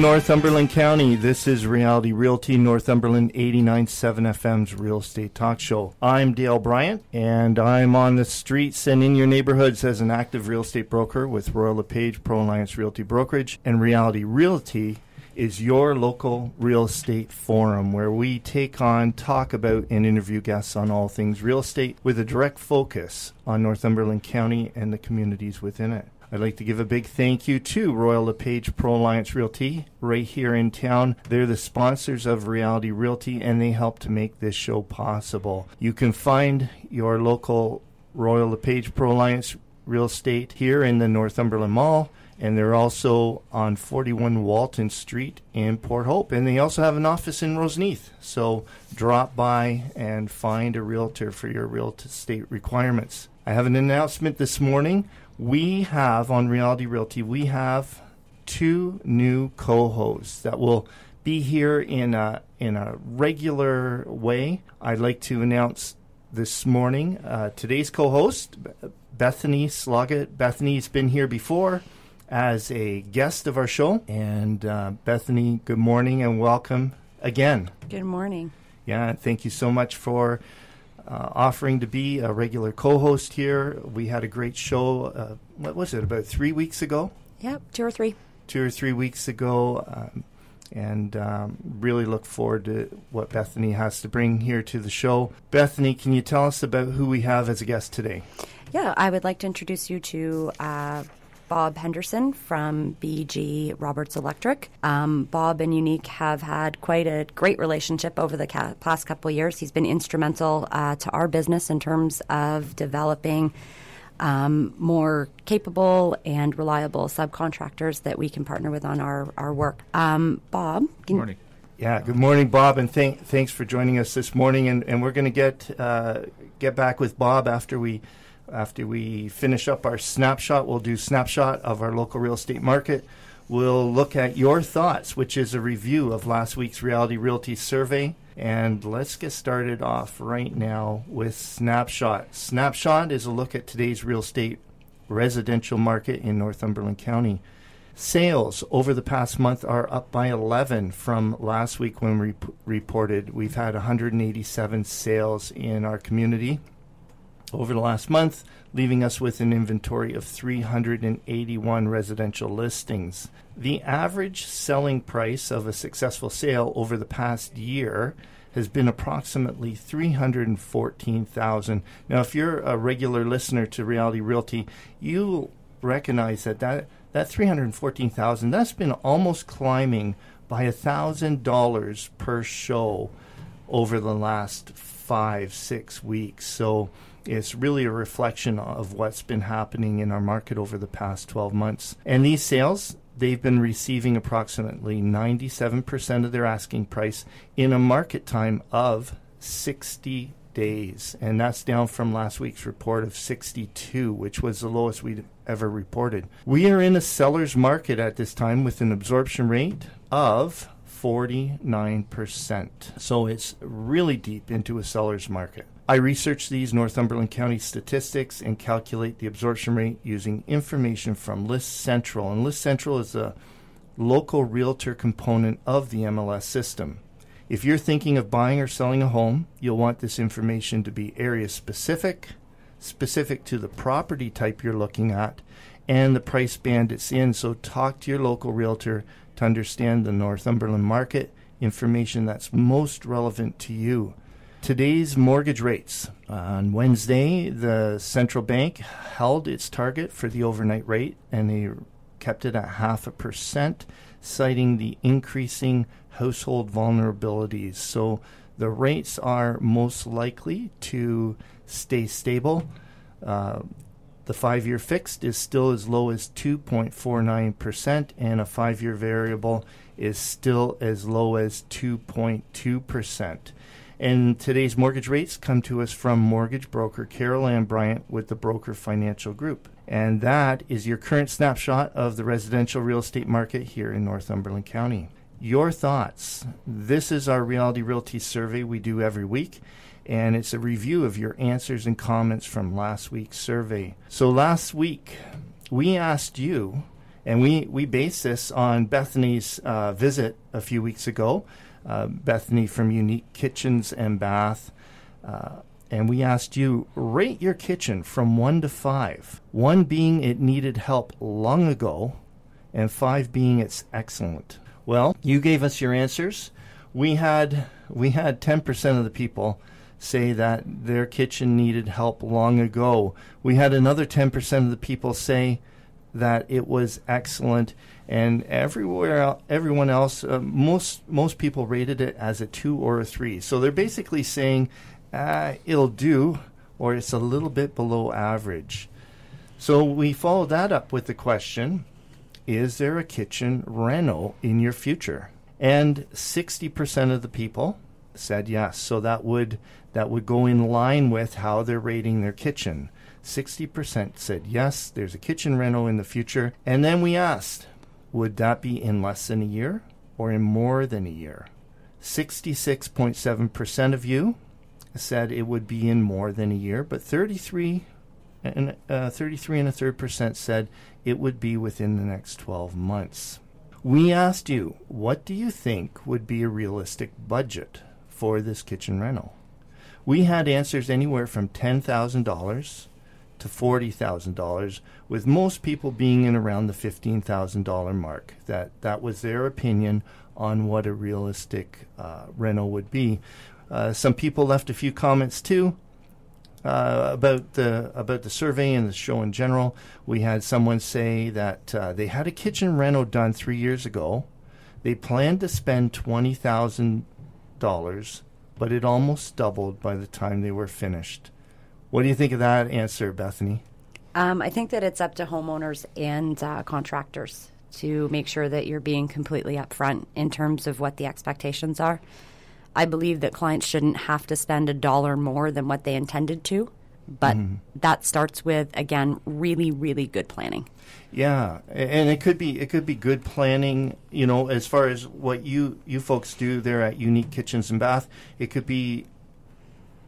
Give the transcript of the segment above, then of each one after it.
Northumberland County. This is Reality Realty Northumberland 89.7 FM's real estate talk show. I'm Dale Bryant, and I'm on the streets and in your neighborhoods as an active real estate broker with Royal LePage Pro Alliance Realty Brokerage. And Reality Realty is your local real estate forum where we take on, talk about, and interview guests on all things real estate with a direct focus on Northumberland County and the communities within it. I'd like to give a big thank you to Royal LePage Pro Alliance Realty right here in town. They're the sponsors of Reality Realty and they help to make this show possible. You can find your local Royal LePage Pro Alliance Real Estate here in the Northumberland Mall and they're also on 41 Walton Street in Port Hope. And they also have an office in Roseneath. So drop by and find a realtor for your real estate requirements. I have an announcement this morning we have on Reality Realty, we have two new co-hosts that will be here in a in a regular way. I'd like to announce this morning uh, today's co-host, Bethany Sloggett. Bethany's been here before as a guest of our show, and uh, Bethany, good morning and welcome again. Good morning. Yeah, thank you so much for uh, offering to be a regular co-host here. We had a great show. Uh, what was it? About three weeks ago. Yep, two or three. Two or three weeks ago, um, and um, really look forward to what Bethany has to bring here to the show. Bethany, can you tell us about who we have as a guest today? Yeah, I would like to introduce you to uh, Bob Henderson from BG Roberts Electric. Um, Bob and Unique have had quite a great relationship over the ca- past couple of years. He's been instrumental uh, to our business in terms of developing um, more capable and reliable subcontractors that we can partner with on our, our work. Um, Bob? Good morning. Yeah, good morning, Bob, and thank, thanks for joining us this morning. And, and we're going to get uh, get back with Bob after we after we finish up our snapshot, we'll do snapshot of our local real estate market. We'll look at your thoughts, which is a review of last week's Reality Realty survey. And let's get started off right now with Snapshot. Snapshot is a look at today's real estate residential market in Northumberland County. Sales over the past month are up by 11 from last week when we reported. We've had 187 sales in our community over the last month, leaving us with an inventory of 381 residential listings. The average selling price of a successful sale over the past year has been approximately 314,000. Now if you're a regular listener to Reality Realty, you recognize that that, that 314,000 that's been almost climbing by $1,000 per show over the last 5 6 weeks. So it's really a reflection of what's been happening in our market over the past 12 months. And these sales, they've been receiving approximately 97% of their asking price in a market time of 60 days. And that's down from last week's report of 62, which was the lowest we'd ever reported. We are in a seller's market at this time with an absorption rate of 49%. So it's really deep into a seller's market. I research these Northumberland County statistics and calculate the absorption rate using information from List Central. And List Central is a local realtor component of the MLS system. If you're thinking of buying or selling a home, you'll want this information to be area specific, specific to the property type you're looking at, and the price band it's in. So talk to your local realtor to understand the Northumberland market information that's most relevant to you. Today's mortgage rates. On Wednesday, the central bank held its target for the overnight rate and they kept it at half a percent, citing the increasing household vulnerabilities. So the rates are most likely to stay stable. Uh, the five year fixed is still as low as 2.49%, and a five year variable is still as low as 2.2%. And today's mortgage rates come to us from mortgage broker Carol Ann Bryant with the Broker Financial Group. And that is your current snapshot of the residential real estate market here in Northumberland County. Your thoughts. This is our Reality Realty survey we do every week, and it's a review of your answers and comments from last week's survey. So, last week, we asked you And we, we base this on Bethany's uh, visit a few weeks ago. Uh, Bethany from Unique Kitchens and Bath. Uh, and we asked you rate your kitchen from 1 to 5 1 being it needed help long ago and 5 being it's excellent. Well you gave us your answers. We had we had 10% of the people say that their kitchen needed help long ago. We had another 10% of the people say that it was excellent and everywhere everyone else uh, most most people rated it as a 2 or a 3 so they're basically saying uh, it'll do, or it's a little bit below average. So we follow that up with the question Is there a kitchen reno in your future? And 60% of the people said yes. So that would that would go in line with how they're rating their kitchen. 60% said yes, there's a kitchen reno in the future. And then we asked, would that be in less than a year or in more than a year? 66.7% of you said it would be in more than a year, but 33 and uh, 33 and a third percent said it would be within the next 12 months. We asked you, what do you think would be a realistic budget for this kitchen rental? We had answers anywhere from $10,000 to $40,000, with most people being in around the $15,000 mark. That, that was their opinion on what a realistic uh, rental would be. Uh, some people left a few comments too uh, about the about the survey and the show in general. We had someone say that uh, they had a kitchen reno done three years ago. They planned to spend twenty thousand dollars, but it almost doubled by the time they were finished. What do you think of that answer, Bethany? Um, I think that it's up to homeowners and uh, contractors to make sure that you're being completely upfront in terms of what the expectations are. I believe that clients shouldn't have to spend a dollar more than what they intended to. But mm. that starts with again really really good planning. Yeah, and it could be it could be good planning. You know, as far as what you you folks do there at Unique Kitchens and Bath, it could be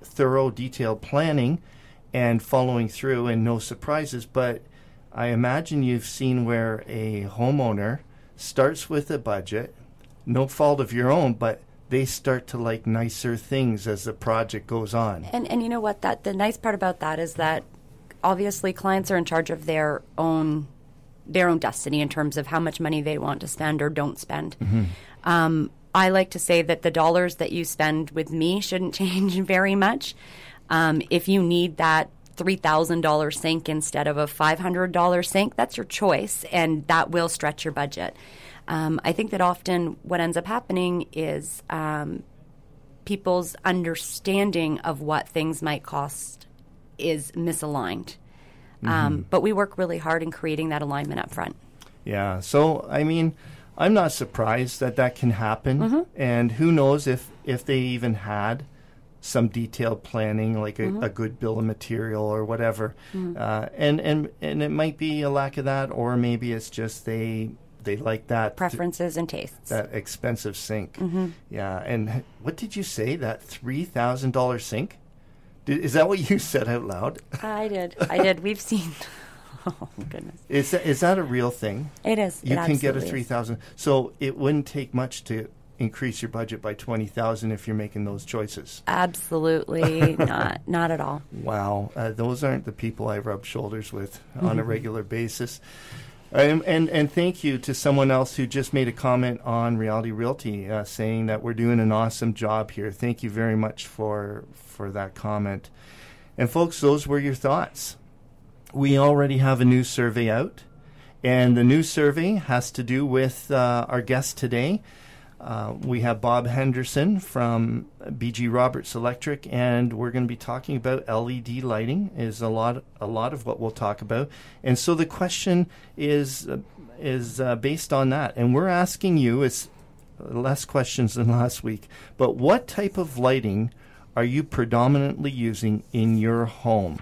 thorough, detailed planning and following through, and no surprises. But I imagine you've seen where a homeowner starts with a budget, no fault of your own, but they start to like nicer things as the project goes on. And and you know what that the nice part about that is that obviously clients are in charge of their own their own destiny in terms of how much money they want to spend or don't spend. Mm-hmm. Um, I like to say that the dollars that you spend with me shouldn't change very much. Um, if you need that $3,000 sink instead of a $500 sink, that's your choice, and that will stretch your budget. Um, I think that often what ends up happening is um, people's understanding of what things might cost is misaligned. Um, mm-hmm. But we work really hard in creating that alignment up front. Yeah. So, I mean, I'm not surprised that that can happen. Mm-hmm. And who knows if, if they even had some detailed planning, like a, mm-hmm. a good bill of material or whatever. Mm-hmm. Uh, and, and, and it might be a lack of that, or maybe it's just they they like that preferences and tastes. That expensive sink, mm-hmm. yeah. And what did you say? That three thousand dollar sink? Did, is that what you said out loud? I did. I did. We've seen. Oh goodness! Is that is that a real thing? It is. You it can get a three thousand. So it wouldn't take much to increase your budget by twenty thousand if you're making those choices. Absolutely not. Not at all. Wow, uh, those aren't the people I rub shoulders with on a regular basis. And, and, and thank you to someone else who just made a comment on Reality Realty, uh, saying that we're doing an awesome job here. Thank you very much for for that comment. And folks, those were your thoughts. We already have a new survey out, and the new survey has to do with uh, our guest today. Uh, we have Bob Henderson from BG Roberts Electric, and we're going to be talking about LED lighting. Is a lot, a lot of what we'll talk about. And so the question is uh, is uh, based on that, and we're asking you. It's less questions than last week, but what type of lighting are you predominantly using in your home?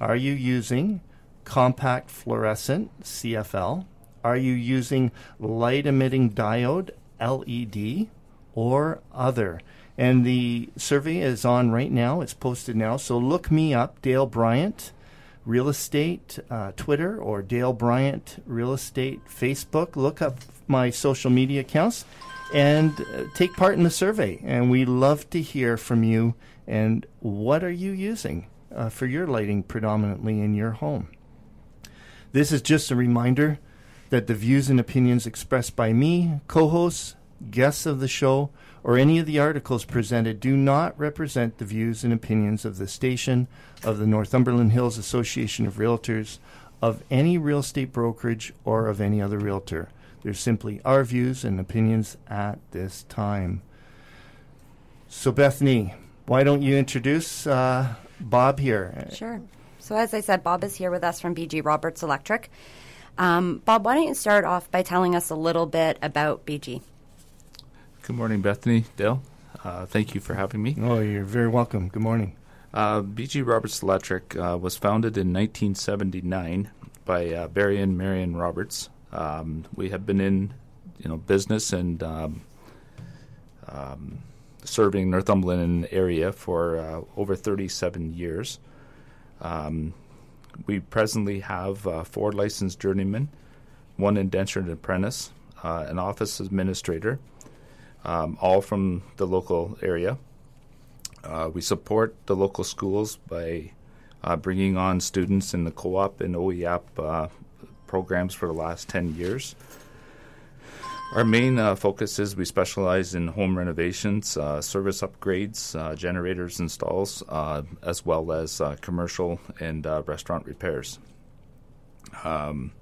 Are you using compact fluorescent CFL? Are you using light emitting diode LED or other. And the survey is on right now. It's posted now. So look me up, Dale Bryant, Real Estate uh, Twitter or Dale Bryant Real Estate Facebook. Look up my social media accounts and uh, take part in the survey. And we love to hear from you. And what are you using uh, for your lighting predominantly in your home? This is just a reminder that the views and opinions expressed by me, co hosts, guests of the show, or any of the articles presented do not represent the views and opinions of the station, of the Northumberland Hills Association of Realtors, of any real estate brokerage, or of any other realtor. They're simply our views and opinions at this time. So, Bethany, why don't you introduce uh, Bob here? Sure. So, as I said, Bob is here with us from BG Roberts Electric. Um, Bob, why don't you start off by telling us a little bit about BG? Good morning, Bethany, Dale. Uh, thank you for having me. Oh, you're very welcome. Good morning. Uh, BG Roberts Electric uh, was founded in 1979 by uh, Barry and Marion Roberts. Um, we have been in, you know, business and um, um, serving Northumberland area for uh, over 37 years. We presently have uh, four licensed journeymen, one indentured apprentice, uh, an office administrator, um, all from the local area. Uh, we support the local schools by uh, bringing on students in the co-op and OYAP uh, programs for the last 10 years. Our main uh, focus is we specialize in home renovations, uh, service upgrades, uh, generators installs, uh, as well as uh, commercial and uh, restaurant repairs. Um,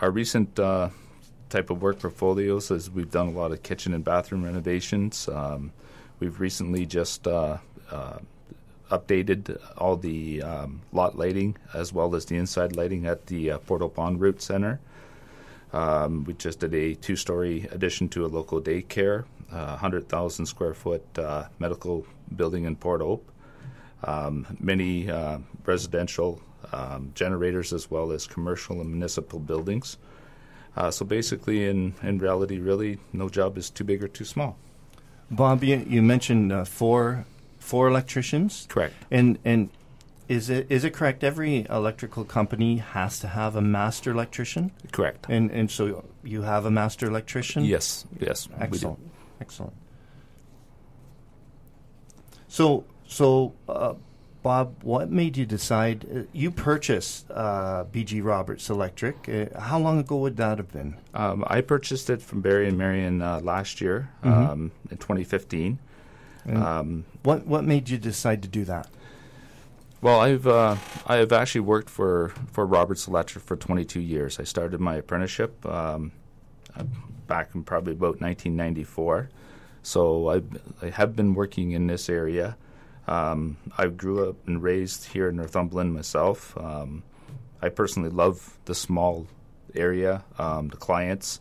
our recent type of work portfolios is we've done a lot of kitchen and bathroom renovations. Um, we've recently just updated all the um, lot lighting as well as the inside lighting at the Port Hope ONroute Center. Um, we just did a two story addition to a local daycare, uh, 100,000 square foot uh, medical building in Port Hope, um, many uh, residential um, generators as well as commercial and municipal buildings. Uh, so basically, in, in reality, really, no job is too big or too small. Bob, you, you mentioned uh, four four electricians. Correct. And and is it is it correct? Every electrical company has to have a master electrician. Correct. And and so you have a master electrician. Yes. Yes. Excellent. Excellent. So so. Uh, Bob, what made you decide? Uh, you purchased uh, BG Roberts Electric. Uh, how long ago would that have been? Um, I purchased it from Barry and Marion uh, last year mm-hmm. um, in 2015. Um, what what made you decide to do that? Well, I've uh, I have actually worked for, for Roberts Electric for 22 years. I started my apprenticeship um, back in probably about 1994. So I I have been working in this area. Um, I grew up and raised here in Northumberland myself. Um, I personally love the small area, um, the clients,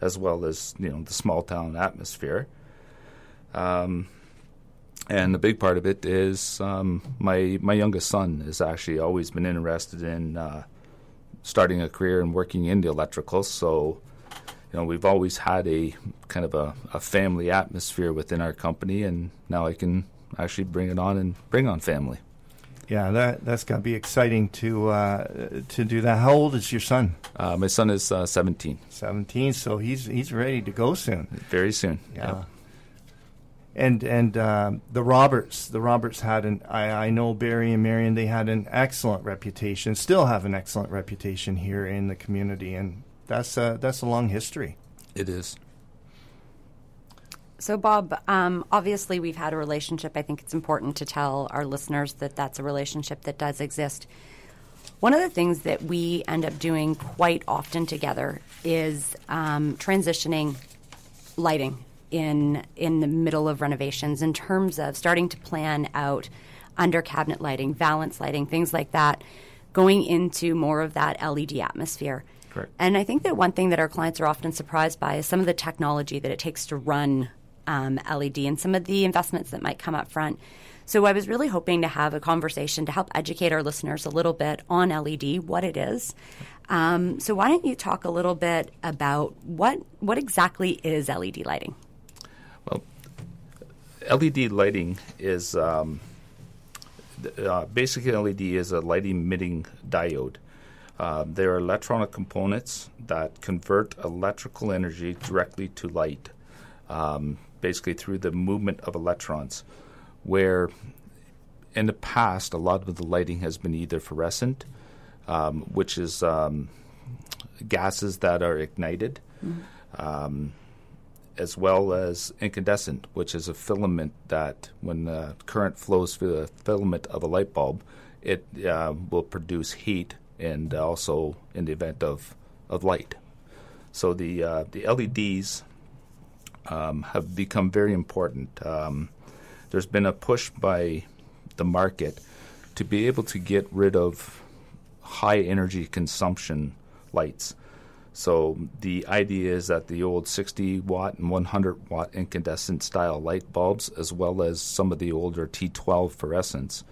as well as you know the small town atmosphere. Um, and the big part of it is um, my my youngest son has actually always been interested in uh, starting a career and working in the electrical. So, you know, we've always had a kind of a, a family atmosphere within our company, and now I can actually bring it on and bring on family. Yeah, that that's got to be exciting to uh, to do that. How old is your son? Uh, my son is uh, seventeen. Seventeen, so he's he's ready to go soon. Very soon. Yeah. Yep and and uh, the Roberts, the Roberts had an. I, I know Barry and Marion. They had an excellent reputation. Still have an excellent reputation here in the community, and that's a, that's a long history. It is. So, Bob, um, obviously we've had a relationship. I think it's important to tell our listeners that that's a relationship that does exist. One of the things that we end up doing quite often together is um, transitioning lighting in in the middle of renovations in terms of starting to plan out under cabinet lighting, valance lighting, things like that, going into more of that LED atmosphere. Correct. And I think that one thing that our clients are often surprised by is some of the technology that it takes to run um, LED and some of the investments that might come up front. So I was really hoping to have a conversation to help educate our listeners a little bit on LED, what it is. Um, so why don't you talk a little bit about what what exactly is LED lighting? LED lighting is um, uh, basically, LED is a light emitting diode. Uh, they are electronic components that convert electrical energy directly to light, um, basically through the movement of electrons. Where in the past, a lot of the lighting has been either fluorescent, um, which is um, gases that are ignited, um, as well as incandescent, which is a filament that, when the current flows through the filament of a light bulb, it uh, will produce heat and also in the event of, of light. So the uh, the LEDs um, have become very important. Um, there's been a push by the market to be able to get rid of high energy consumption lights. So the idea is that the old 60 watt and 100 watt incandescent style light bulbs, as well as some of the older T12 fluorescents,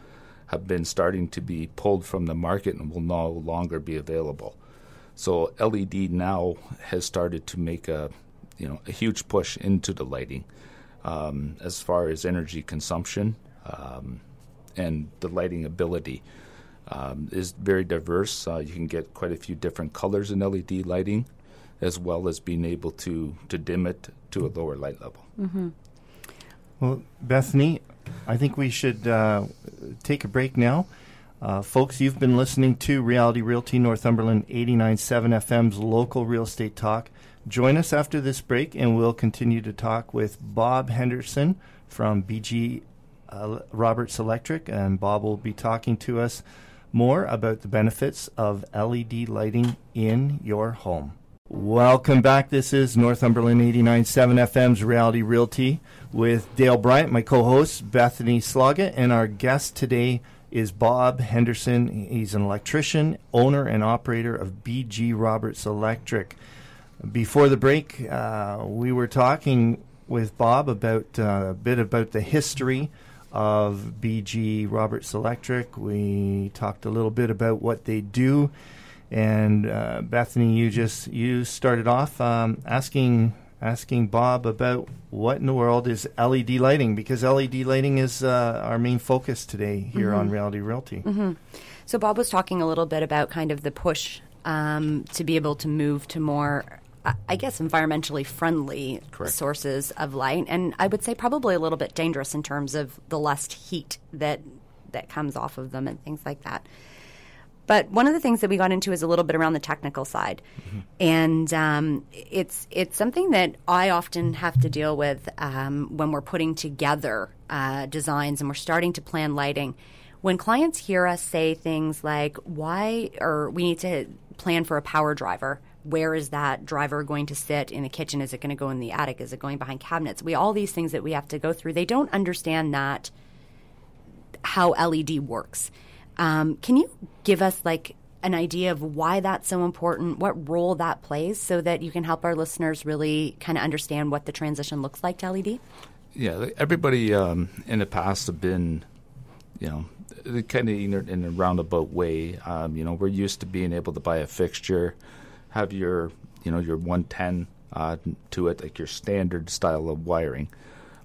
have been starting to be pulled from the market and will no longer be available. So LED now has started to make a you know a huge push into the lighting um, as far as energy consumption um, and the lighting ability um, is very diverse. Uh, you can get quite a few different colors in LED lighting, as well as being able to to dim it to a lower light level. Well, Bethany, I think we should uh, take a break now. Uh, folks, you've been listening to Reality Realty Northumberland 89.7 FM's local real estate talk. Join us after this break, and we'll continue to talk with Bob Henderson from BG uh, Roberts Electric, and Bob will be talking to us more about the benefits of LED lighting in your home. Welcome back. This is Northumberland 89.7 FM's Reality Realty with Dale Bryant, my co-host Bethany Sloggett, and our guest today is Bob Henderson. He's an electrician, owner, and operator of BG Roberts Electric. Before the break, uh, we were talking with Bob about uh, a bit about the history of BG Roberts Electric. We talked a little bit about what they do, and uh, Bethany, you just you started off um, asking asking Bob about what in the world is LED lighting because LED lighting is uh, our main focus today here on Reality Realty. So Bob was talking a little bit about kind of the push um, to be able to move to more, I- guess, environmentally friendly Correct. sources of light, and I would say probably a little bit dangerous in terms of the less heat that that comes off of them and things like that. But one of the things that we got into is a little bit around the technical side, and um, it's it's something that I often have to deal with um, when we're putting together uh, designs and we're starting to plan lighting. When clients hear us say things like, "Why?" or "We need to plan for a power driver." Where is that driver going to sit in the kitchen? Is it going to go in the attic? Is it going behind cabinets? We all these things that we have to go through. They don't understand that how LED works. Um, can you give us like an idea of why that's so important, what role that plays, so that you can help our listeners really kind of understand what the transition looks like to LED? Yeah, everybody um, in the past have been, you know, kind of in a, in a roundabout way. Um, you know, we're used to being able to buy a fixture, have your, you know, your 110 uh, to it, like your standard style of wiring.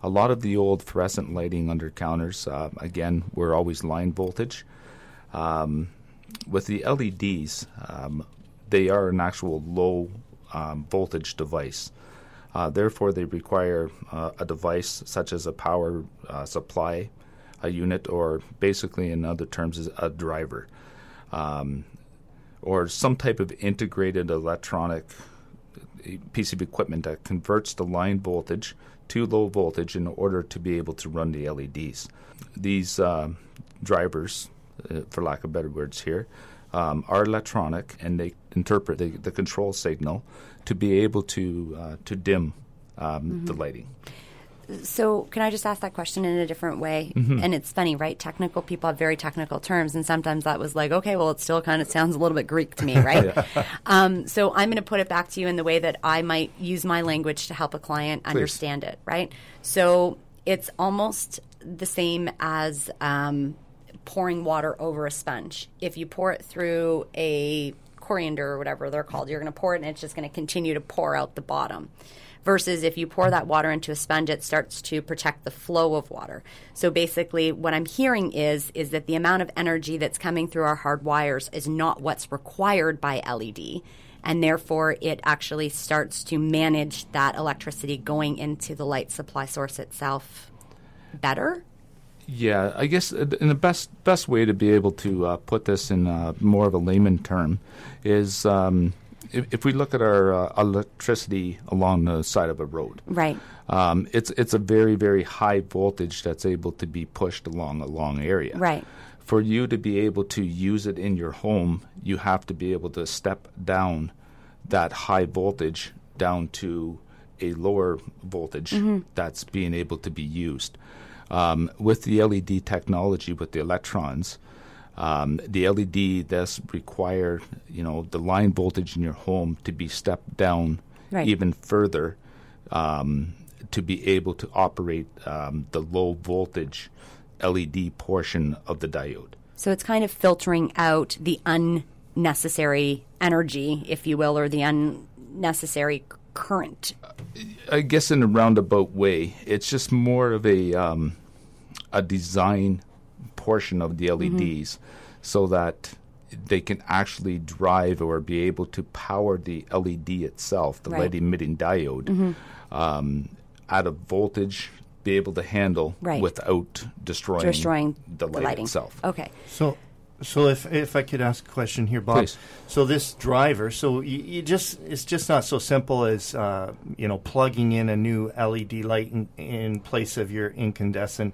A lot of the old fluorescent lighting under counters, uh, again, were always line voltage. Um, with the LEDs, um, they are an actual low um, voltage device. Uh, therefore, they require uh, a device such as a power uh, supply, a unit, or basically, in other terms, a driver, um, or some type of integrated electronic piece of equipment that converts the line voltage to low voltage in order to be able to run the LEDs. These uh, drivers, uh, for lack of better words here, um, are electronic and they interpret the, the control signal to be able to uh, to dim um, the lighting. So, can I just ask that question in a different way? And it's funny, right? Technical people have very technical terms, and sometimes that was like, okay, well, it still kind of sounds a little bit Greek to me, right? um, so, I'm going to put it back to you in the way that I might use my language to help a client understand it, right? So, it's almost the same as um, pouring water over a sponge. If you pour it through a coriander or whatever they're called. You're going to pour it and it's just going to continue to pour out the bottom. Versus if you pour that water into a sponge, it starts to protect the flow of water. So basically, what I'm hearing is is that the amount of energy that's coming through our hard wires is not what's required by LED, and therefore it actually starts to manage that electricity going into the light supply source itself better. Yeah, I guess uh, in the best best way to be able to uh, put this in uh, more of a layman term is um, if, if, we look at our uh, electricity along the side of a road. Right. Um, it's it's a very very high voltage that's able to be pushed along a long area. Right. For you to be able to use it in your home, you have to be able to step down that high voltage down to a lower voltage mm-hmm. that's being able to be used. Um, with the LED technology, with the electrons, um, the LED does require, you know, the line voltage in your home to be stepped down right. even further um, to be able to operate um, the low voltage LED portion of the diode. So it's kind of filtering out the unnecessary energy, if you will, or the unnecessary current? I guess in a roundabout way, it's just more of a um, a design portion of the LEDs, mm-hmm. so that they can actually drive or be able to power the LED itself, the right. light emitting diode, mm-hmm. um, at a voltage be able to handle right. without destroying, destroying the, the light itself. Okay. So so if if I could ask a question here, Bob. Please. So this driver, so you, you, just it's just not so simple as uh, you know plugging in a new LED light in, in place of your incandescent.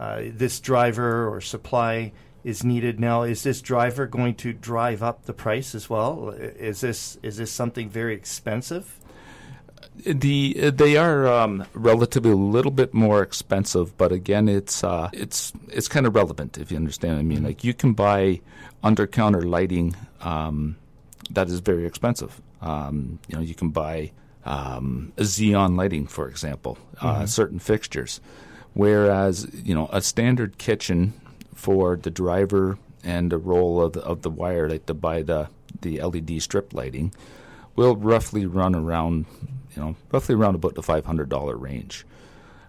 Uh, this driver or supply is needed now. Is this driver going to drive up the price as well? Is this is this something very expensive? The they are um, relatively a little bit more expensive, but again, it's uh, it's it's kind of relevant if you understand. what I mean, mm-hmm. like you can buy under counter lighting um, that is very expensive. Um, you know, you can buy um, a xenon lighting, for example, uh, mm-hmm. uh, certain fixtures, whereas you know a standard kitchen for the driver and the roll of the, of the wire, like to buy the the LED strip lighting, will roughly run around you know, roughly around about the five hundred dollar range.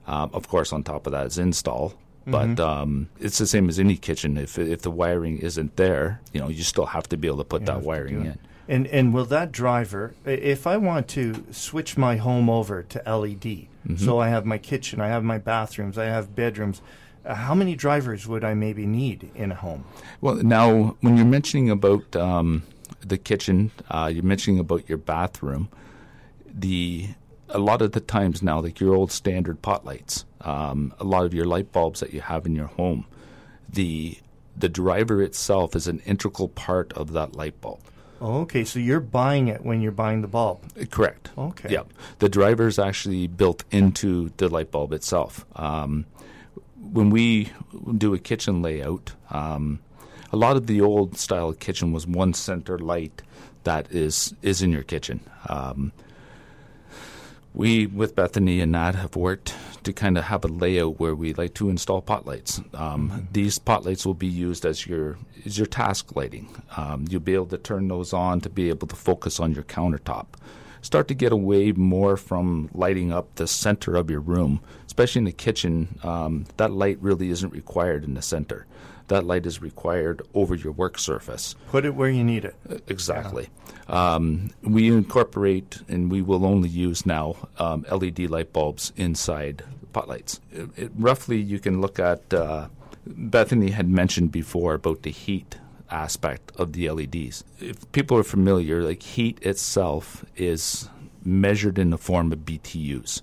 Um, of course, on top of that is install, but mm-hmm. um, it's the same as any kitchen. If if the wiring isn't there, you know, you still have to be able to put you that wiring in. And and will that driver, if I want to switch my home over to LED, mm-hmm. so I have my kitchen, I have my bathrooms, I have bedrooms. Uh, how many drivers would I maybe need in a home? Well, now when you're mentioning about um, the kitchen, uh, you're mentioning about your bathroom the a lot of the times now, like your old standard pot lights, um, a lot of your light bulbs that you have in your home, the the driver itself is an integral part of that light bulb. Okay, so you're buying it when you're buying the bulb. Correct. Okay. Yeah, the driver is actually built into the light bulb itself. Um, when we do a kitchen layout, um, a lot of the old style kitchen was one center light that is is in your kitchen. Um, we with Bethany and Nat have worked to kind of have a layout where we like to install pot lights. Um, mm-hmm. These pot lights will be used as your as your task lighting. Um, you'll be able to turn those on to be able to focus on your countertop. Start to get away more from lighting up the center of your room, especially in the kitchen. Um, that light really isn't required in the center that light is required over your work surface. Put it where you need it. Exactly. Yeah. Um, we incorporate, and we will only use now um, LED light bulbs inside pot lights. It, it, roughly, you can look at. Uh, Bethany had mentioned before about the heat aspect of the LEDs. If people are familiar, like heat itself is measured in the form of BTUs,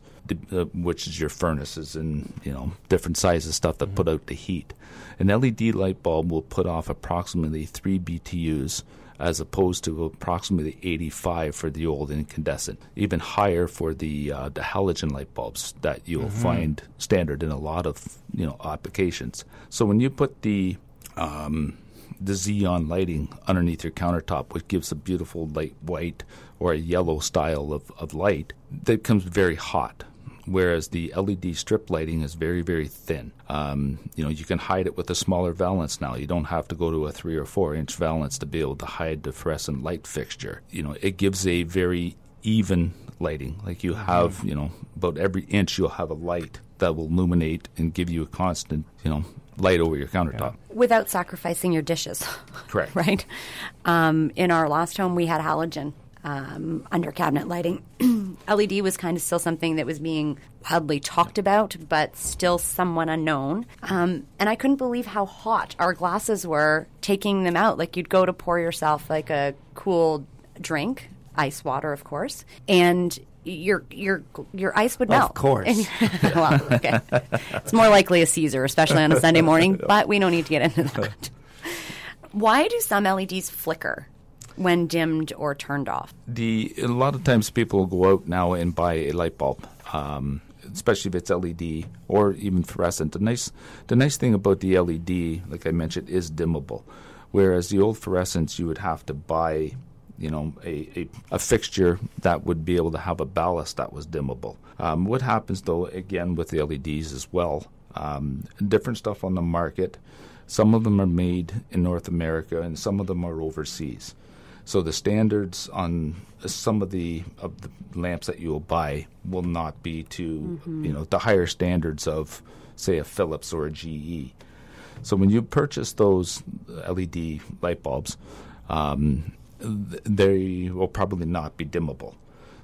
uh, which is your furnaces and you know different sizes stuff that mm-hmm. put out the heat. An LED light bulb will put off approximately 3 BTUs as opposed to approximately 85 for the old incandescent, even higher for the uh, the halogen light bulbs that you'll mm-hmm. find standard in a lot of you know applications. So when you put the um, the xenon lighting underneath your countertop, which gives a beautiful light white or a yellow style of, of light, that becomes very hot whereas the LED strip lighting is very, very thin. Um, you know, you can hide it with a smaller valance now. You don't have to go to a three or four inch valance to be able to hide the fluorescent light fixture. You know, it gives a very even lighting. Like you have, you know, about every inch you'll have a light that will illuminate and give you a constant, you know, light over your countertop. Without sacrificing your dishes. Correct. right? Um, in our last home, we had halogen um, under cabinet lighting. LED was kind of still something that was being wildly talked about, but still somewhat unknown. Um, and I couldn't believe how hot our glasses were taking them out. Like you'd go to pour yourself like a cool drink, ice water, of course, and your your your ice would melt. Of course. Well, okay. It's more likely a Caesar, especially on a Sunday morning, but we don't need to get into that. Why do some LEDs flicker when dimmed or turned off? The a lot of times people go out now and buy a light bulb, um, especially if it's LED or even fluorescent. The nice the nice thing about the LED, like I mentioned, is dimmable, whereas the old fluorescents you would have to buy, you know, a, a, a fixture that would be able to have a ballast that was dimmable. Um, what happens though, again with the LEDs as well, um, different stuff on the market. Some of them are made in North America, and some of them are overseas. So the standards on some of the of the lamps that you will buy will not be to you know the higher standards of say a Philips or a GE. So when you purchase those LED light bulbs, um, th- they will probably not be dimmable.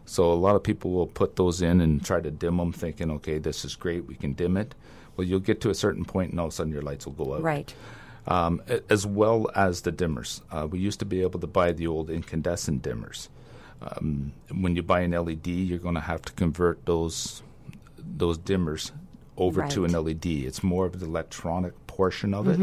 So a lot of people will put those in and try to dim them, thinking, okay, this is great, we can dim it. Well, you'll get to a certain point, and all of a sudden your lights will go out Right. Um, as well as the dimmers. Uh, we used to be able to buy the old incandescent dimmers. Um, when you buy an LED, you're going to have to convert those those dimmers over to an LED. It's more of the electronic portion of it,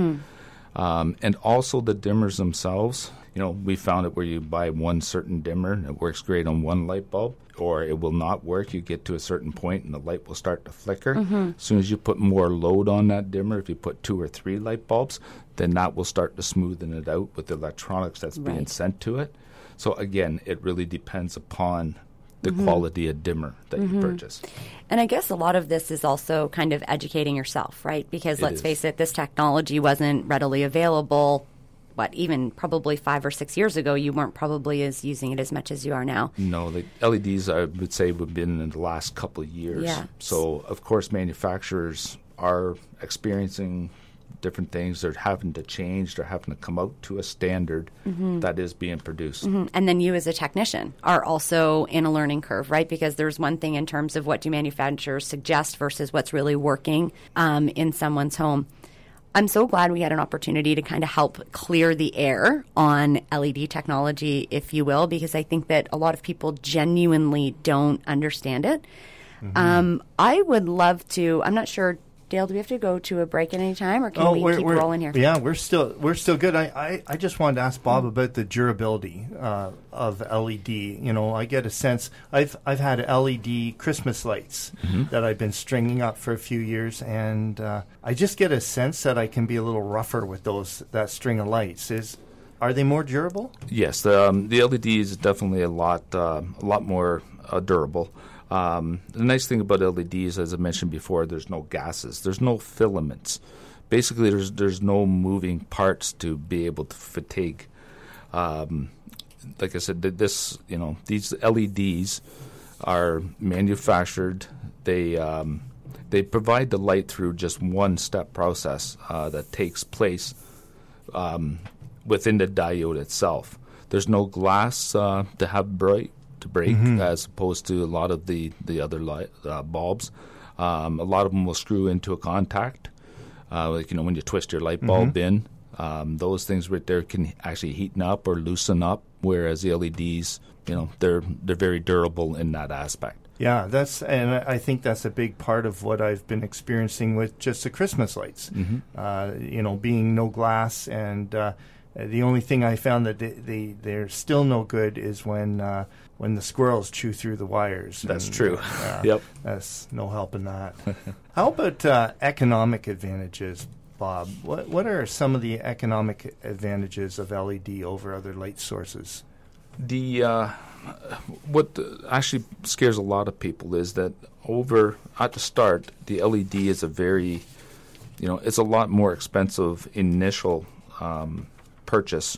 um, and also the dimmers themselves. You know, we found it where you buy one certain dimmer and it works great on one light bulb, or it will not work. You get to a certain point and the light will start to flicker. Mm-hmm. As soon as you put more load on that dimmer, if you put two or three light bulbs, then that will start to smoothen it out with the electronics that's being sent to it. So again, it really depends upon the mm-hmm. quality of dimmer that you mm-hmm. purchase. And I guess a lot of this is also kind of educating yourself, right? Because It let's is. face it, this technology wasn't readily available. What, even probably five or six years ago, you weren't probably as using it as much as you are now. No, the LEDs I would say have been in the last couple of years. Yeah. So of course manufacturers are experiencing different things. They're having to change. They're having to come out to a standard that is being produced. And then you, as a technician, are also in a learning curve, right? Because there's one thing in terms of what do manufacturers suggest versus what's really working um, in someone's home. I'm so glad we had an opportunity to kind of help clear the air on LED technology, if you will, because I think that a lot of people genuinely don't understand it. Um, I would love to. I'm not sure, Dale. Do we have to go to a break at any time, or can we keep rolling here? Yeah, we're still we're still good. I, I, I just wanted to ask Bob about the durability uh, of LED. You know, I get a sense. I've I've had LED Christmas lights that I've been stringing up for a few years, and uh, I just get a sense that I can be a little rougher with those that string of lights. Is are they more durable? Yes, the, um, the LED is definitely a lot uh, a lot more uh, durable. Um, the nice thing about LEDs, as I mentioned before, there's no gases, there's no filaments. Basically, there's there's no moving parts to be able to fatigue. Um, like I said, this you know these LEDs are manufactured. They um, they provide the light through just one step process uh, that takes place um, within the diode itself. There's no glass uh, to have break to break as opposed to a lot of the the other light, uh, bulbs. Um, a lot of them will screw into a contact, uh, like you know when you twist your light bulb in. Um, those things right there can actually heaten up or loosen up, whereas the LEDs, you know, they're they're very durable in that aspect. Yeah, that's and I think that's a big part of what I've been experiencing with just the Christmas lights. Uh, you know, being no glass, and uh, the only thing I found that they, they they're still no good is when uh, when the squirrels chew through the wires. That's And, true. uh, Yep. That's no help in that. How about uh, economic advantages, Bob? What what are some of the economic advantages of LED over other light sources? The uh, what actually scares a lot of people is that over at the start, the LED is a very, you know, it's a lot more expensive initial um, purchase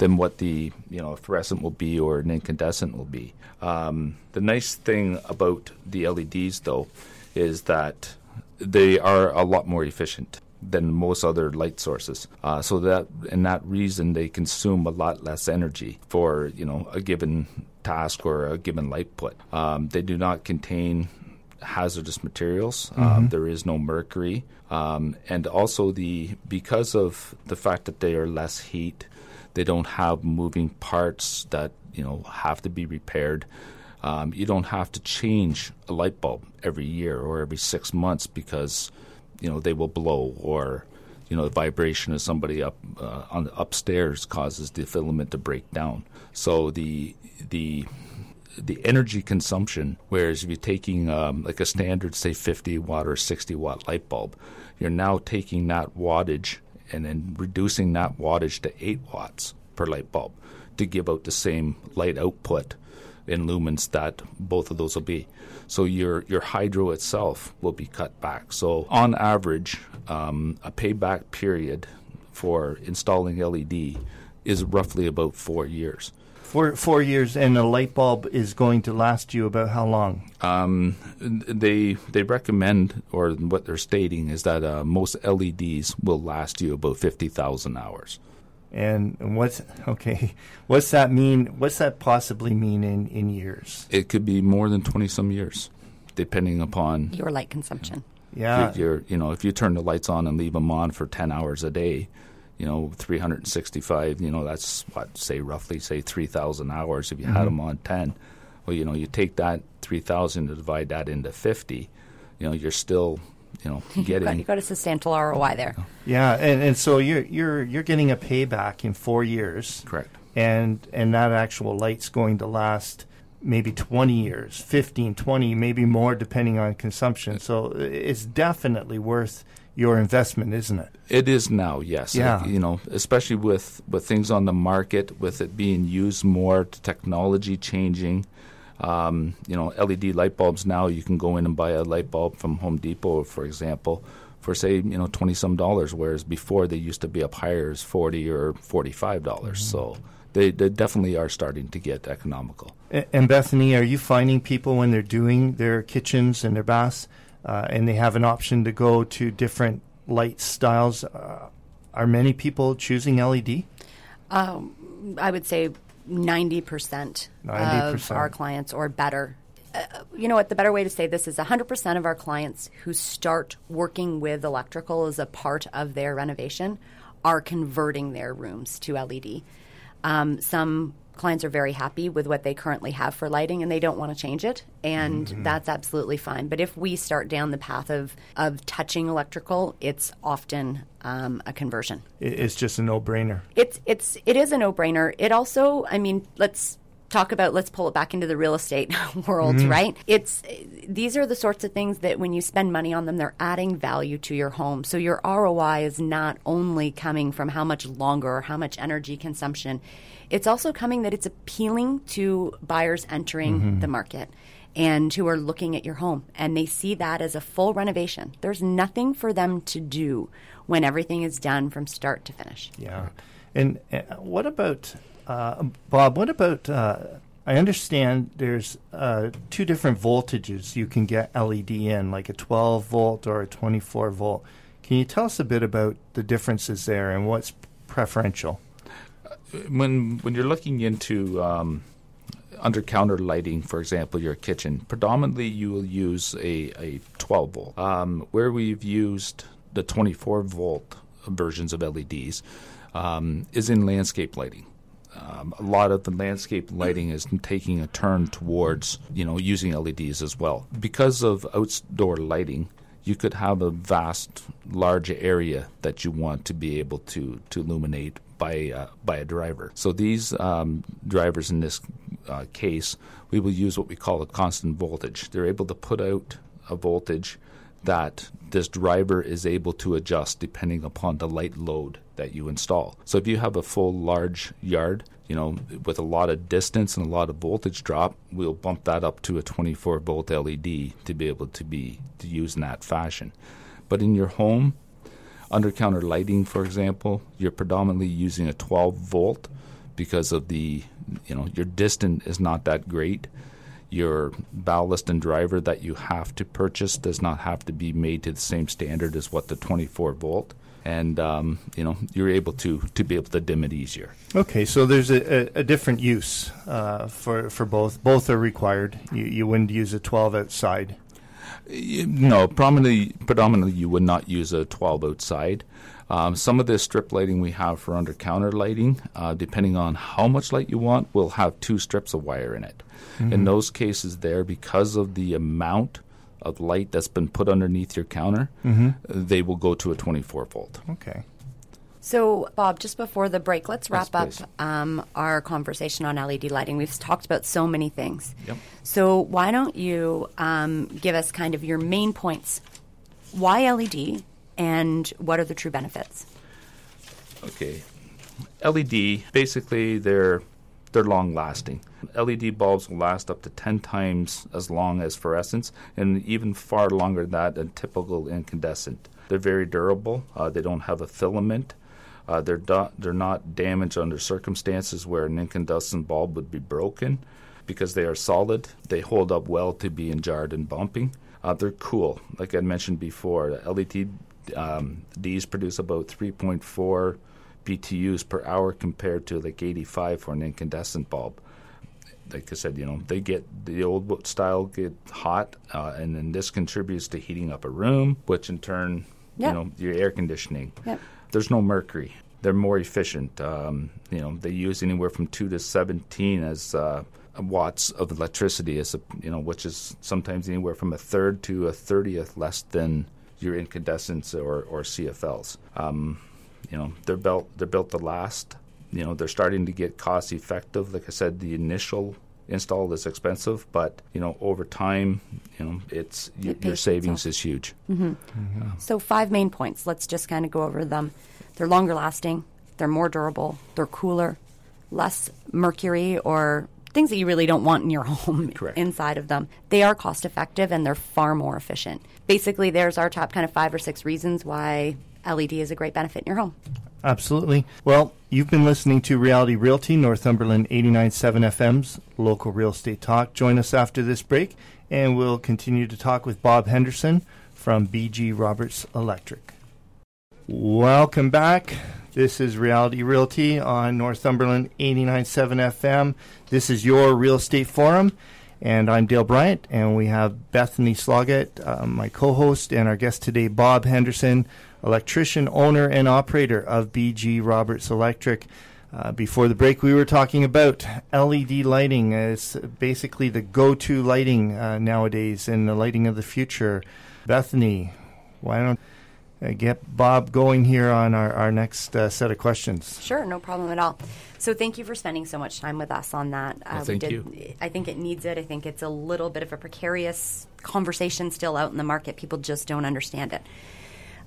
than what the you know fluorescent will be or an incandescent will be. Um, the nice thing about the LEDs though is that they are a lot more efficient than most other light sources. Uh, so that in that reason they consume a lot less energy for you know a given task or a given light put. Um, they do not contain hazardous materials. Um, there is no mercury, um, and also the because of the fact that they are less heat, they don't have moving parts that you know have to be repaired. Um, you don't have to change a light bulb every year or every six months because you know they will blow or you know the vibration of somebody up uh, on the upstairs causes the filament to break down. So the the the energy consumption, whereas if you're taking um, like a standard, say 50 watt or 60 watt light bulb, you're now taking that wattage and then reducing that wattage to 8 watts per light bulb to give out the same light output in lumens that both of those will be. So your your hydro itself will be cut back. So on average, um, a payback period for installing LED is roughly about four years. Four four years, and a light bulb is going to last you about how long? Um, they they recommend, or what they're stating is that uh, most LEDs will last you about fifty thousand hours. And what's okay? What's that mean? What's that possibly mean in in years? It could be more than twenty some years, depending upon Your light consumption. Yeah, if you're you know if you turn the lights on and leave them on for 10 hours a day you know 365 you know that's what say roughly say 3000 hours if you had mm-hmm. them on 10 well you know you take that 3000 and divide that into 50 you know you're still you know You got, getting you got a substantial ROI there. yeah, and and so you're you're you're getting a payback in four years, correct. And and that actual light's going to last maybe 20 years 15 20 maybe more depending on consumption. So it's definitely worth your investment isn't it It is now, yes. Yeah. You know, especially with, with things on the market, with it being used more, technology changing. Um, you know, LED light bulbs now, you can go in and buy a light bulb from Home Depot, for example, for say, you know, 20 some dollars, whereas before they used to be up higher as 40 or $45. dollars So they, they definitely are starting to get economical. And bethany are you finding people when they're doing their kitchens and their baths uh, and they have an option to go to different light styles uh, are many people choosing led I would say 90%, of 90%. our clients or better. Uh, you know what? The better way to say this is 100% of our clients who start working with electrical as a part of their renovation are converting their rooms to LED. Um, some clients are very happy with what they currently have for lighting and they don't want to change it, and that's absolutely fine. But if we start down the path of, of touching electrical, it's often um, a conversion it's just a no-brainer it's it's it is a no-brainer. It also, I mean, let's talk about let's pull it back into the real estate world, right? It's these are the sorts of things that when you spend money on them, they're adding value to your home. So your ROI is not only coming from how much longer or how much energy consumption. It's also coming that it's appealing to buyers entering the market and who are looking at your home and they see that as a full renovation. There's nothing for them to do when everything is done from start to finish. Yeah. And uh, what about, uh, Bob, what about, uh, I understand there's uh, two different voltages you can get LED in, like a 12 volt or a 24 volt. Can you tell us a bit about the differences there and what's preferential? when when you're looking into um, under counter lighting, for example, your kitchen, predominantly you will use a, a 12 volt. Um, where we've used the 24 volt versions of LEDs um, is in landscape lighting. Um, a lot of the landscape lighting is taking a turn towards you know using LEDs as well because of outdoor lighting. You could have a vast, large area that you want to be able to to illuminate by uh, by a driver. So these um, drivers in this uh, case, we will use what we call a constant voltage. They're able to put out a voltage that this driver is able to adjust depending upon the light load that you install. So if you have a full large yard, you know, with a lot of distance and a lot of voltage drop, we'll bump that up to a 24 volt LED to be able to be to use in that fashion. But in your home, under counter lighting, for example, you're predominantly using a 12 volt because of the, you know, your distance is not that great. Your ballast and driver that you have to purchase does not have to be made to the same standard as what the 24 volt and um, you know you're able to to be able to dim it easier. Okay, so there's a, a, a different use uh, for for both. Both are required. You, you wouldn't use a 12 outside. No, predominantly, predominantly you would not use a 12 outside. Um, some of the strip lighting we have for under counter lighting, uh, depending on how much light you want, will have two strips of wire in it. Mm-hmm. In those cases, there because of the amount of light that's been put underneath your counter, mm-hmm. they will go to a 24 volt. Okay. So, Bob, just before the break, let's wrap yes, up um, our conversation on LED lighting. We've talked about so many things. Yep. So, why don't you um, give us kind of your main points? Why LED and what are the true benefits? Okay. LED, basically, they're they're long lasting. LED bulbs will last up to 10 times as long as fluorescents and even far longer than that than typical incandescent. They're very durable. Uh, they don't have a filament. Uh, they're, do- they're not damaged under circumstances where an incandescent bulb would be broken because they are solid. They hold up well to being jarred and bumping. Uh, they're cool. Like I mentioned before, LED um, these produce about 3.4 BTUs per hour compared to like 85 for an incandescent bulb. Like I said, you know, they get the old style get hot, uh, and then this contributes to heating up a room, which in turn, yep. you know, your air conditioning. Yep. There's no mercury. They're more efficient. Um, you know, they use anywhere from two to 17 as uh, watts of electricity, as a, you know, which is sometimes anywhere from a third to a thirtieth less than your incandescents or, or CFLs. Um, you know, they're built they're built to last. You know, they're starting to get cost effective. Like I said, the initial install is expensive, but you know, over time, you know, it's it your savings is huge. Mm-hmm. Mm-hmm. So five main points. Let's just kind of go over them. They're longer lasting. They're more durable. They're cooler. Less mercury or things that you really don't want in your home Correct. inside of them. They are cost effective and they're far more efficient. Basically, there's our top kind of five or six reasons why LED is a great benefit in your home. Absolutely. Well, you've been listening to Reality Realty, Northumberland 89.7 FM's local real estate talk. Join us after this break, and we'll continue to talk with Bob Henderson from BG Roberts Electric. Welcome back. This is Reality Realty on Northumberland 89.7 FM. This is your real estate forum, and I'm Dale Bryant, and we have Bethany Sloggett, uh, my co-host, and our guest today, Bob Henderson, electrician, owner, and operator of BG Roberts Electric. Uh, before the break, we were talking about LED lighting as basically the go-to lighting uh, nowadays and the lighting of the future. Bethany, why don't uh, get Bob going here on our, our next uh, set of questions. Sure, no problem at all. So thank you for spending so much time with us on that. Uh, well, thank did, you. I think it needs it. I think it's a little bit of a precarious conversation still out in the market. People just don't understand it.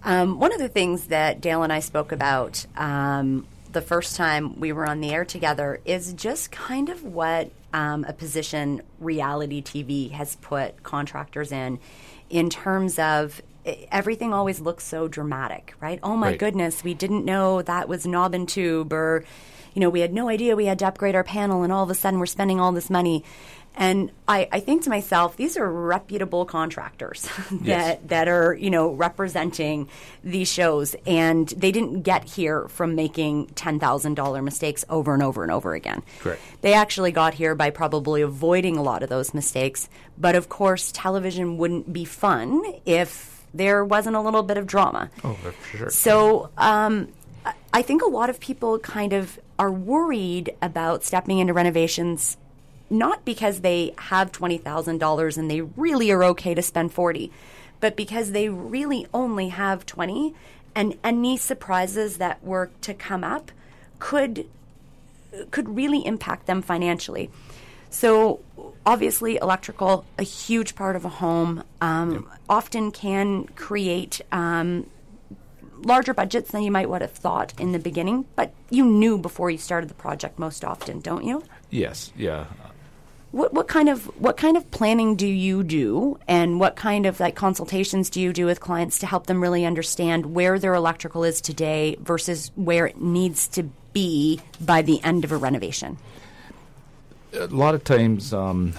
Um, one of the things that Dale and I spoke about um, the first time we were on the air together is just kind of what um, a position reality TV has put contractors in, in terms of everything always looks so dramatic, right? Oh my right. goodness, we didn't know that was knob and tube, or you know, we had no idea we had to upgrade our panel, and all of a sudden we're spending all this money. And I, I think to myself, these are reputable contractors that yes. that are you know representing these shows, and they didn't get here from making ten thousand dollar mistakes over and over and over again. Correct. They actually got here by probably avoiding a lot of those mistakes. But of course, television wouldn't be fun if there wasn't a little bit of drama. Oh, for sure. So um, I think a lot of people kind of are worried about stepping into renovations, not because they have twenty thousand dollars and they really are okay to spend forty, but because they really only have twenty, and any surprises that were to come up could could really impact them financially. So, obviously, electrical, a huge part of a home, um, often can create um, larger budgets than you might would have thought in the beginning, but you knew before you started the project most often, don't you? Yes, yeah. What, what kind of what kind of planning do you do, and what kind of like consultations do you do with clients to help them really understand where their electrical is today versus where it needs to be by the end of a renovation? A lot of times, um,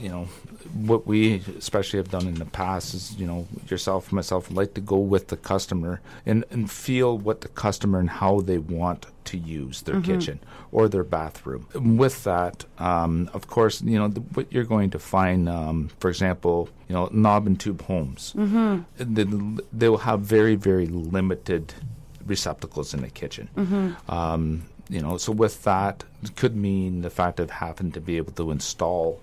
you know, what we especially have done in the past is, you know, yourself, myself, like to go with the customer and, and feel what the customer and how they want to use their mm-hmm. kitchen or their bathroom. with that, um, of course, you know, the, what you're going to find, um, for example, you know, knob and tube homes, mm-hmm. they, they will have very, very limited receptacles in the kitchen. Mm-hmm. Um, you know, so with that it could mean the fact of having to be able to install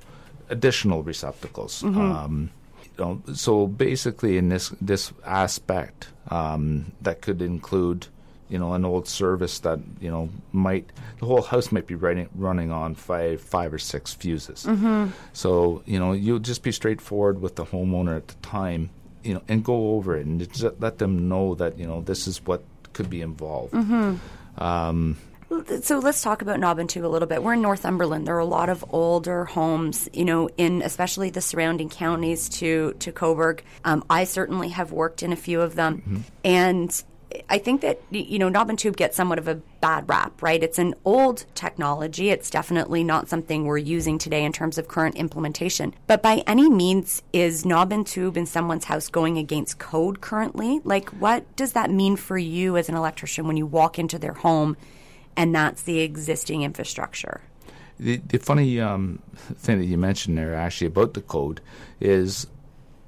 additional receptacles. Mm-hmm. Um, you know, so basically, in this this aspect, um, that could include, you know, an old service that you know might the whole house might be running running on five five or six fuses. Mm-hmm. So you know, you'll just be straightforward with the homeowner at the time, you know, and go over it and let them know that you know this is what could be involved. Mm-hmm. Um, so let's talk about Knob and Tube a little bit. We're in Northumberland. There are a lot of older homes, you know, in especially the surrounding counties to to Cobourg. Um, I certainly have worked in a few of them, mm-hmm. and I think that you know knob and tube gets somewhat of a bad rap, right? It's an old technology. It's definitely not something we're using today in terms of current implementation. But by any means, is knob and tube in someone's house going against code currently? Like, what does that mean for you as an electrician when you walk into their home? And that's the existing infrastructure. The, the funny um, thing that you mentioned there, actually, about the code is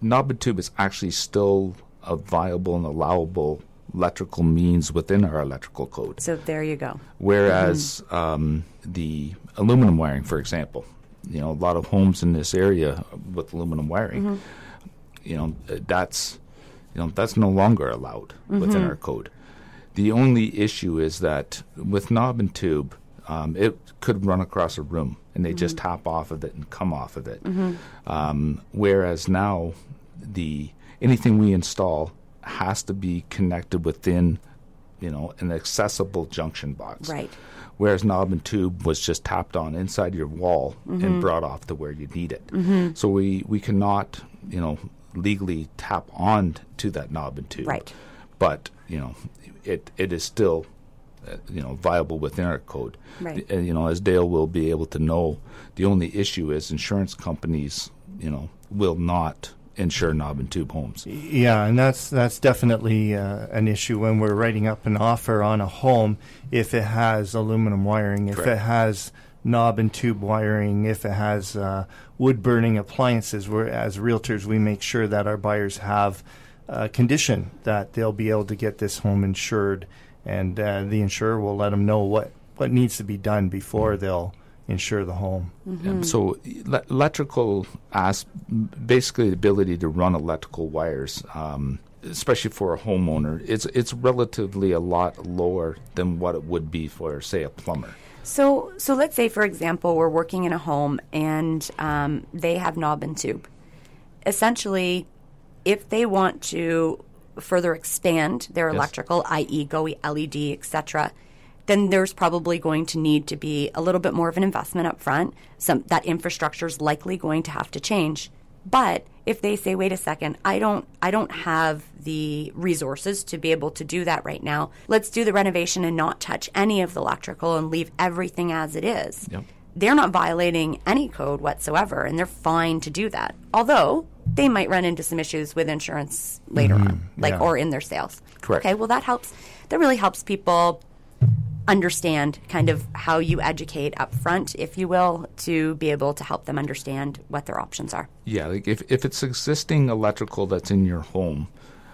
knob and tube is actually still a viable and allowable electrical means within our electrical code. So there you go. Whereas mm-hmm. um, the aluminum wiring, for example, you know, a lot of homes in this area with aluminum wiring, mm-hmm. you know, that's you know that's no longer allowed mm-hmm. within our code. The only issue is that with knob and tube, um, it could run across a room and they mm-hmm. just tap off of it and come off of it. Mm-hmm. Um, whereas now, the anything we install has to be connected within, you know, an accessible junction box. Right. Whereas knob and tube was just tapped on inside your wall mm-hmm. and brought off to where you need it. Mm-hmm. So we we cannot, you know, legally tap on to that knob and tube. Right. But you know, it it is still uh, you know viable within our code. Right. And you know, as Dale will be able to know, the only issue is insurance companies, you know, will not insure knob and tube homes. Yeah, and that's that's definitely uh, an issue when we're writing up an offer on a home if it has aluminum wiring, if Correct. it has knob and tube wiring, if it has uh, wood burning appliances. Where as realtors, we make sure that our buyers have uh, condition that they'll be able to get this home insured, and uh, the insurer will let them know what, what needs to be done before they'll insure the home. Mm-hmm. So, le- electrical, as basically the ability to run electrical wires. Um, especially for a homeowner, it's it's relatively a lot lower than what it would be for, say, a plumber. So, so let's say, for example, we're working in a home and um, they have knob and tube. Essentially, if they want to further expand their yes. electrical, i.e., go LED, etc., then there's probably going to need to be a little bit more of an investment up front. Some that infrastructure is likely going to have to change. But if they say, "Wait a second, I don't, I don't have the resources to be able to do that right now. Let's do the renovation and not touch any of the electrical and leave everything as it is." Yep. They're not violating any code whatsoever, and they're fine to do that. Although they might run into some issues with insurance later mm-hmm. on, like yeah. or in their sales. Correct. Okay, well that helps. That really helps people understand kind of how you educate up front, if you will, to be able to help them understand what their options are. Yeah, like if if it's existing electrical that's in your home,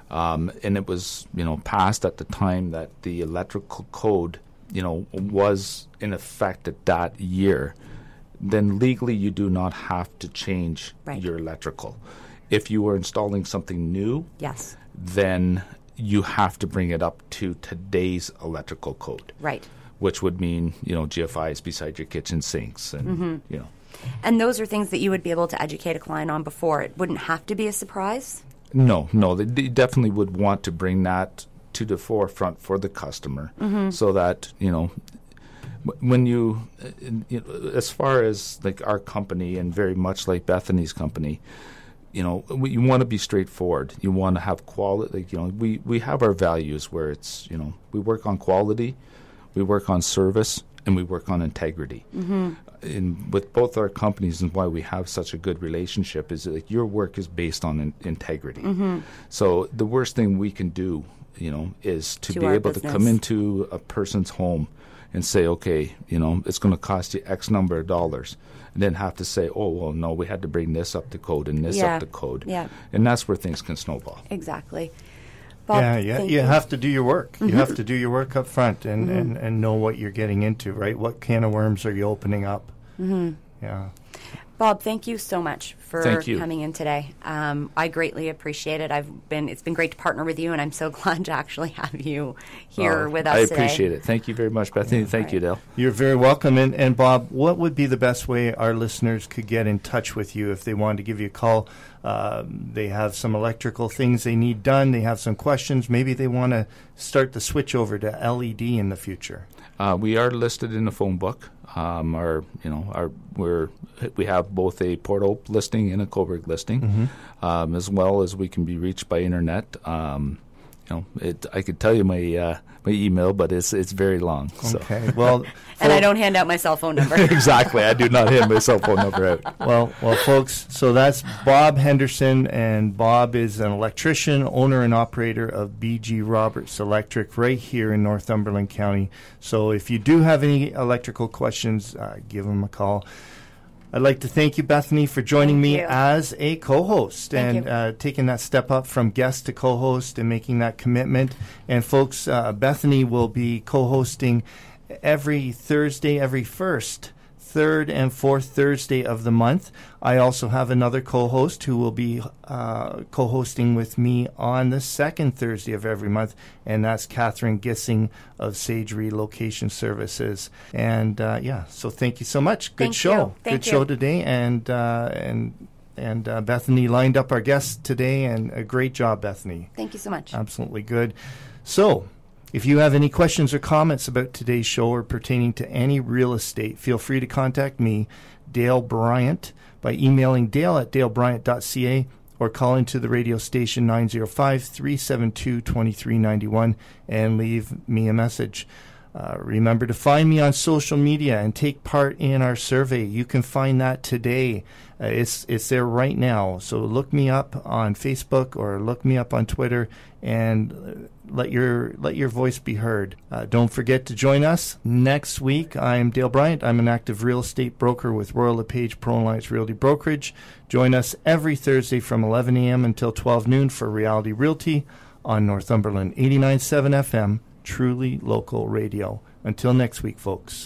um, and it was you know passed at the time that the electrical code you know was in effect at that year, then legally you do not have to change right. your electrical if you were installing something new, yes, then you have to bring it up to today's electrical code. Right. Which would mean, you know, GFIs beside your kitchen sinks and, mm-hmm. you know. And those are things that you would be able to educate a client on before. It wouldn't have to be a surprise. No, no, they, they definitely would want to bring that to the forefront for the customer, so that you know when you, uh, you know, as far as like our company and very much like Bethany's company, you know, you want to be straightforward. You want to have quality. Like, you know, we we have our values where it's you know we work on quality, we work on service, and we work on integrity. Mm-hmm. In with both our companies and why we have such a good relationship is like your work is based on in, integrity. So the worst thing we can do, you know, is to, To be able to come into a person's home and say, okay, you know, it's going to cost you X number of dollars, and then have to say, oh, well, no, we had to bring this up to code and this Yeah. up to code, Yeah. and that's where things can snowball. Exactly. Bob, yeah, yeah. thank You have to do your work. You have to do your work up front and, Mm-hmm. and, and know what you're getting into, right? What can of worms are you opening up? Mm-hmm. Yeah. Bob, thank you so much for coming in today. Um, I greatly appreciate it. I've been it's been great to partner with you, and I'm so glad to actually have you here Uh, with us I today. appreciate it. Thank you very much, Bethany. Thank you, Dale. You're very welcome. And, and Bob, what would be the best way our listeners could get in touch with you if they wanted to give you a call? Um, they have some electrical things they need done. They have some questions. Maybe they want to start the switch over to LED in the future. Uh, we are listed in the phone book. Um, our, you know, our we're we have both a Port Hope listing and a Cobourg listing, Mm-hmm. um, as well as we can be reached by internet. Um, you know, it, I could tell you my uh, my email, but it's it's very long. So. Okay. Well, And I don't hand out my cell phone number. exactly. I do not have my cell phone number out. Well, well, folks. So that's Bob Henderson, and Bob is an electrician, owner and operator of BG Roberts Electric, right here in Northumberland County. So if you do have any electrical questions, uh, give him a call. I'd like to thank you, Bethany, for joining Thank me you. as a co-host and uh, taking that step up from guest to co-host and making that commitment. And folks, uh, Bethany will be co-hosting every Thursday, every first, third, and fourth Thursday of the month. I also have another co-host who will be uh, co-hosting with me on the second Thursday of every month, and that's Catherine Gissing of Sage Relocation Services. And uh, yeah, so thank you so much. Good Thank show. you. Good show today, and uh, and and uh, Bethany lined up our guests today, and a great job, Bethany. Thank you so much. Absolutely good. So, if you have any questions or comments about today's show or pertaining to any real estate, feel free to contact me, Dale Bryant, by emailing dale at dalebryant.ca or call into the radio station 905 372 2391 and leave me a message. Uh, remember to find me on social media and take part in our survey. You can find that today. Uh, it's it's there right now. So look me up on Facebook or look me up on Twitter and let your let your voice be heard. Uh, don't forget to join us next week. I'm Dale Bryant. I'm an active real estate broker with Royal LePage Pro Alliance Realty Brokerage. Join us every Thursday from 11 a.m. until 12 noon for Reality Realty on Northumberland 89.7 FM truly local radio. Until next week, folks.